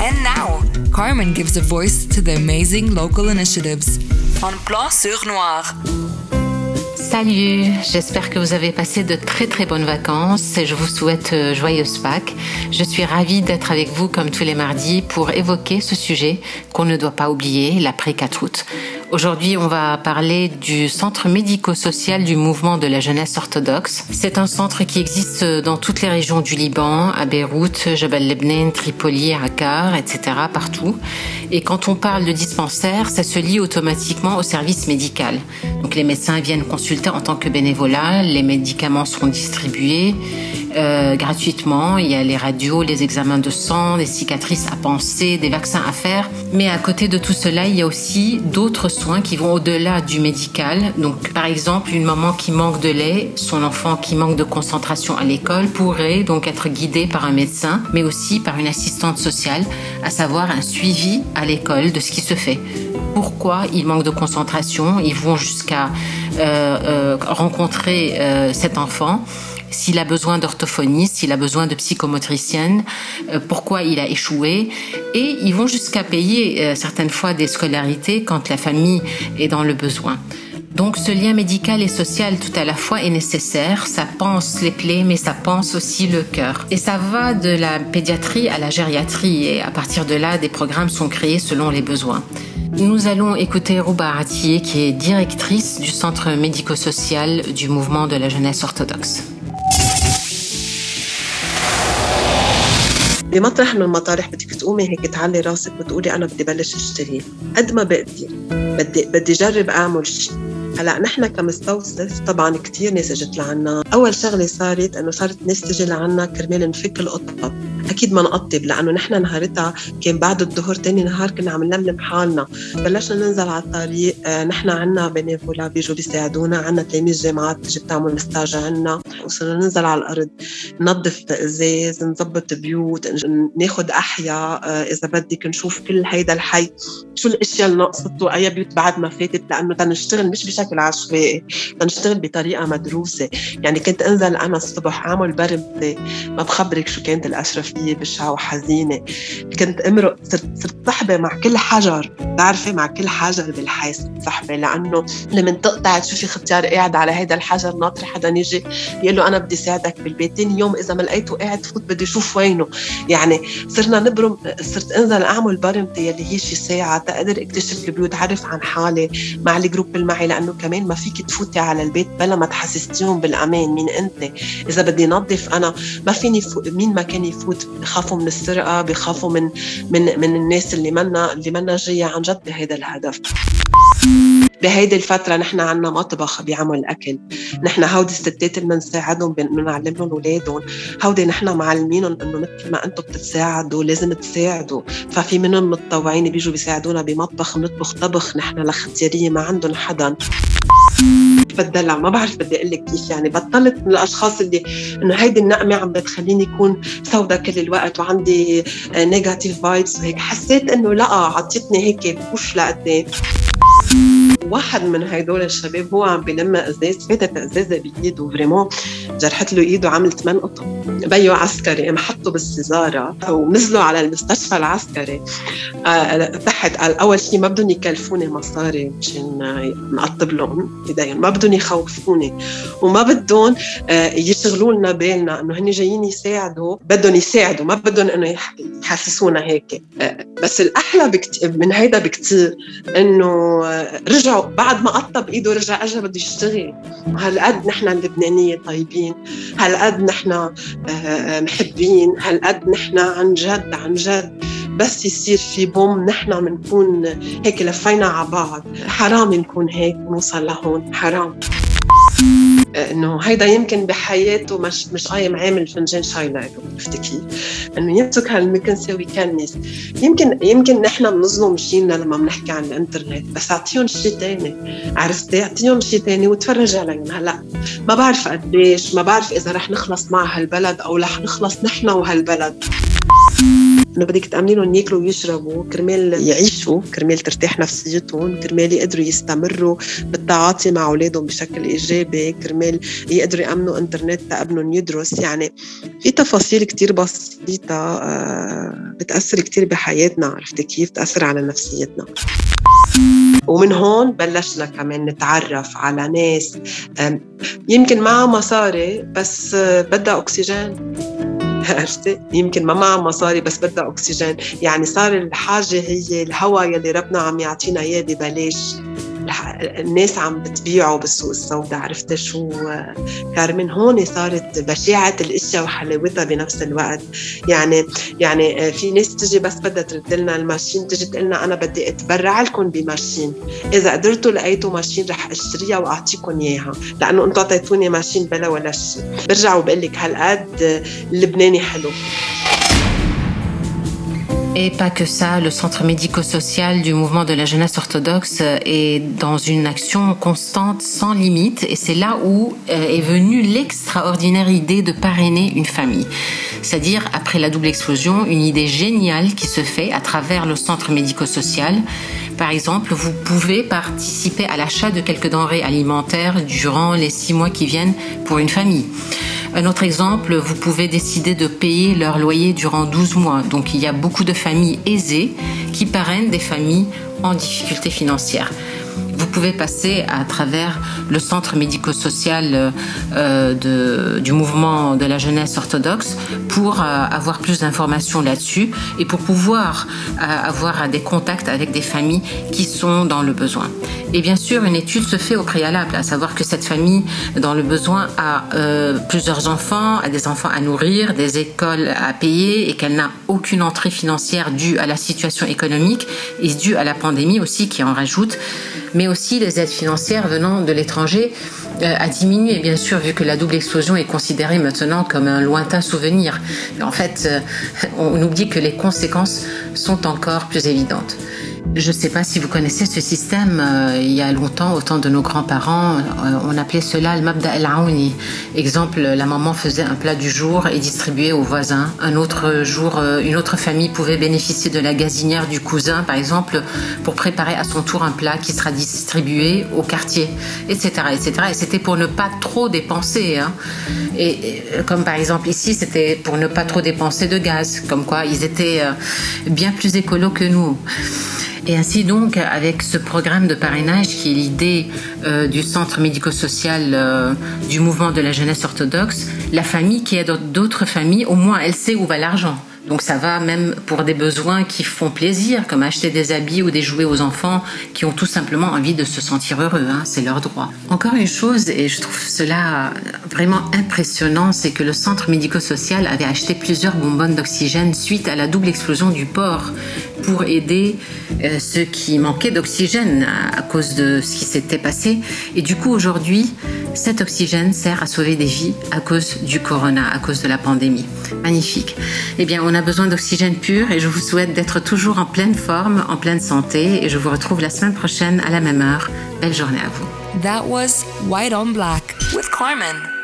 And now, Carmen gives a voice to the amazing local initiatives Plan sur Noir. Salut, j'espère que vous avez passé de très très bonnes vacances et je vous souhaite euh, joyeuse Pâques. Je suis ravie d'être avec vous comme tous les mardis pour évoquer ce sujet qu'on ne doit pas oublier, l'après 4 août. Aujourd'hui, on va parler du centre médico-social du mouvement de la jeunesse orthodoxe. C'est un centre qui existe dans toutes les régions du Liban, à Beyrouth, Jabal Lebnen, Tripoli, Akkar, etc., partout. Et quand on parle de dispensaire, ça se lie automatiquement au service médical. Donc les médecins viennent consulter en tant que bénévolat, les médicaments sont distribués euh, gratuitement. Il y a les radios, les examens de sang, des cicatrices à penser, des vaccins à faire. Mais à côté de tout cela, il y a aussi d'autres soins qui vont au-delà du médical. Donc, par exemple, une maman qui manque de lait, son enfant qui manque de concentration à l'école pourrait donc être guidé par un médecin, mais aussi par une assistante sociale, à savoir un suivi à l'école de ce qui se fait pourquoi il manque de concentration? Ils vont jusqu'à euh, euh, rencontrer cet enfant s'il a besoin d'orthophonie, s'il a besoin de psychomotricienne, euh, pourquoi il a échoué. Et ils vont jusqu'à payer euh, certaines fois des scolarités quand la famille est dans le besoin. Donc ce lien médical et social tout à la fois est nécessaire, ça pense les plaies mais ça pense aussi le cœur. Et ça va de la pédiatrie à la gériatrie et à partir de là des programmes sont créés selon les besoins. Nous allons écouter Rouba Aratier qui est directrice du centre médico-social du mouvement de la jeunesse orthodoxe. بمطرح من المطارح بدك تقومي هيك تعلي راسك وتقولي أنا بدي بلش أشتري. قد ما بقدر. بدي بدي اجرب أعمل شيء هلأ نحن كمستوصف طبعا كثير ناس اجت لعنا. أول شغلة صارت إنه صارت ناس تجي لعنا كرمال نفك القطة. أكيد ما نقطب لأنه نحن نهارتها كان بعد الظهر تاني نهار كنا عم نلملم حالنا. بلشنا ننزل على الطريق آه نحن عنا بنيفولا بيجوا بيساعدونا عنا تلاميذ جامعات بتجي بتعمل ستاج عنا. وصرنا ننزل على الأرض ننظف ازاز نظبط بيوت ناخذ أحياء آه إذا بدك نشوف كل هيدا الحي شو الأشياء اللي ناقصته اي بيوت بعد ما فاتت. لأنه تنشتغل مش بشكل عشوائي تنشتغل بطريقة مدروسة. يعني كنت أنزل أنا الصبح أعمل برمتي ما بخبرك شو كانت الاشرفيه بشعة وحزينة. كنت امرق صرت صرت صحبه مع كل حجر. بتعرفي مع كل حجر بالحي صحبه لأنه لما تقطع تشوفي ختيار قاعد على هذا الحجر ناطر حدا يجي يقول له أنا بدي ساعدك بالبيت. ثاني يوم إذا ما لقيته قاعد فوت بدي أشوف وينه. يعني صرنا نبرم صرت أنزل أعمل برمتي يلي هي شي ساعة تقدر اكتشف البيوت عرف عن حالي مع الجروب اللي معي لأنه كمان ما فيك تفوتي على البيت بلا ما تحسستيهم بالأمان مين أنت. إذا بدي نظف أنا ما فيني. مين ما كان يفوت بخافوا من السرقة بخافوا من من من الناس اللي منا اللي منا جاية عن جد بهذا الهدف. بهيدي الفترة نحن عنا مطبخ بيعمل أكل. نحن هودي الستات اللي بنساعدهم بنعلم لهم أولادهم هودي نحن معلمينهم إنه مثل ما أنتم بتتساعدوا لازم تساعدوا. ففي منهم متطوعين بيجوا بيساعدونا بمطبخ بنطبخ طبخ نحن لختيارية ما عندهم حدا. بتدلع. ما بعرف بدي أقول لك كيف يعني. بطلت من الأشخاص اللي إنه هيدي النقمة عم بتخليني اكون سودة كل الوقت وعندي نيجاتيف فايبس وهيك. حسيت إنه لا عطيتني هيك بوش لقدام. واحد من هدول الشباب هو عم بلم إزاز فاتت ازازه بإيده. فريمون جرحت له إيده عملت من قطع بيو عسكري قام حطه بالسيزاره ونزلوا على المستشفى العسكري. آه تحت قال أول شيء ما بدهم يكلفوني مصاري مشان نقطب لهم إيديهم ما بدهم يخوفوني وما بدهم آه يشغلوا لنا بالنا إنه هن جايين يساعدوا بدهم يساعدوا ما بدهم إنه يحسسونا هيك. آه بس الأحلى بكتير من هيدا بكتير إنه رجعوا بعد ما قطب إيده رجع اجى بده يشتغل. هالقد نحن اللبنانية طيبين؟ هالقد نحن محبين؟ هالقد نحن عن جد عن جد. بس يصير في بوم نحن بنكون هيك لفينا على بعض. حرام نكون هيك نوصل لهون. حرام. إنه هيدا يمكن بحياته مش مش قايم عامل فنجان شاي له عرفتي كيف؟ انه يترك هالمكنسه ويكنس يمكن يمكن نحن بنظلم جيلنا لما بنحكي عن الإنترنت بس أعطيهم شيء ثاني عرفتي؟ أعطيهم شيء ثاني وتفرج عليهم هلا ما بعرف قديش ما بعرف إذا رح نخلص مع هالبلد أو رح نخلص نحن وهالبلد انه بدك تامني لهم ياكلوا ويشربوا كرمال يعيشوا كرمال ترتاح نفسيتهم كرمال يقدروا يستمروا بالتعاطي مع أولادهم بشكل إيجابي كرمال يقدروا يأمنوا إنترنت لابنهم يدرس. يعني في تفاصيل كتير بسيطة آه، بتأثر كتير بحياتنا عرفتي كيف؟ بتأثر على نفسيتنا. ومن هون بلشنا كمان نتعرف على ناس يمكن معها مصاري بس بدها أكسجين. عرفتي يمكن ما معها مصاري بس بدها أكسجين. يعني صار الحاجة هي الهواء يلي ربنا عم يعطينا إياه ببلاش. الناس عم بتبيعه بالسوق السوداء عرفت شو؟ كارمن هون صارت بشاعة الإشياء وحلاوتها بنفس الوقت. يعني يعني في ناس تجي بس بدها ترد لنا الماشين تجي تقول لنا أنا بدي أتبرع لكم بماشين. إذا قدرتوا لقيتوا ماشين رح أشتريها وأعطيكم إياها لأنه أنتم أعطيتوني ماشين بلا ولا شيء. برجع وبقول لك هالقد اللبناني حلو. Et pas que ça, le centre médico-social du mouvement de la jeunesse orthodoxe est dans une action constante, sans limite, et c'est là où euh, est venue l'extraordinaire idée de parrainer une famille. C'est-à-dire, après la double explosion, une idée géniale qui se fait à travers le centre médico-social. Par exemple, vous pouvez participer à l'achat de quelques denrées alimentaires durant les six mois qui viennent pour une famille. Un autre exemple, vous pouvez décider de payer leur loyer durant 12 mois. Donc il y a beaucoup de familles aisées qui parrainent des familles en difficulté financière vous pouvez passer à travers le centre médico-social euh, du mouvement de la jeunesse orthodoxe pour euh, avoir plus d'informations là-dessus et pour pouvoir euh, avoir des contacts avec des familles qui sont dans le besoin. Et bien sûr, une étude se fait au préalable, à savoir que cette famille dans le besoin a plusieurs enfants, a des enfants à nourrir, des écoles à payer et qu'elle n'a aucune entrée financière due à la situation économique et due à la pandémie aussi qui en rajoute mais aussi les aides financières venant de l'étranger euh, a diminué, bien sûr, vu que la double explosion est considérée maintenant comme un lointain souvenir. En fait, euh, on oublie que les conséquences sont encore plus évidentes. Je ne sais pas si vous connaissez ce système. Euh, il y a longtemps, au temps de nos grands-parents, euh, on appelait cela le mabda el aouni. Exemple, la maman faisait un plat du jour et distribuait aux voisins. Un autre jour, euh, une autre famille pouvait bénéficier de la gazinière du cousin, par exemple, pour préparer à son tour un plat qui sera distribué au quartier, etc., etc. Et c'était pour ne pas trop dépenser. Hein. Et, comme par exemple ici, c'était pour ne pas trop dépenser de gaz, comme quoi ils étaient bien plus écolos que nous. Et ainsi donc, avec ce programme de parrainage qui est l'idée euh, du centre médico-social euh, du mouvement de la jeunesse orthodoxe, la famille qui aide d'autres familles, au moins elle sait où va l'argent. Donc ça va même pour des besoins qui font plaisir, comme acheter des habits ou des jouets aux enfants qui ont tout simplement envie de se sentir heureux, hein, c'est leur droit. Encore une chose, et je trouve cela vraiment impressionnant, c'est que le centre médico-social avait acheté plusieurs bonbonnes d'oxygène suite à la double explosion du port pour aider euh, ceux qui manquaient d'oxygène à, cause de ce qui s'était passé. Et du coup, aujourd'hui, cet oxygène sert à sauver des vies à cause du corona, à cause de la pandémie. Magnifique. Eh bien, on a besoin d'oxygène pur et je vous souhaite d'être toujours en pleine forme, en pleine santé. Et je vous retrouve la semaine prochaine à la même heure. Belle journée à vous. That was White on Black with Carmen.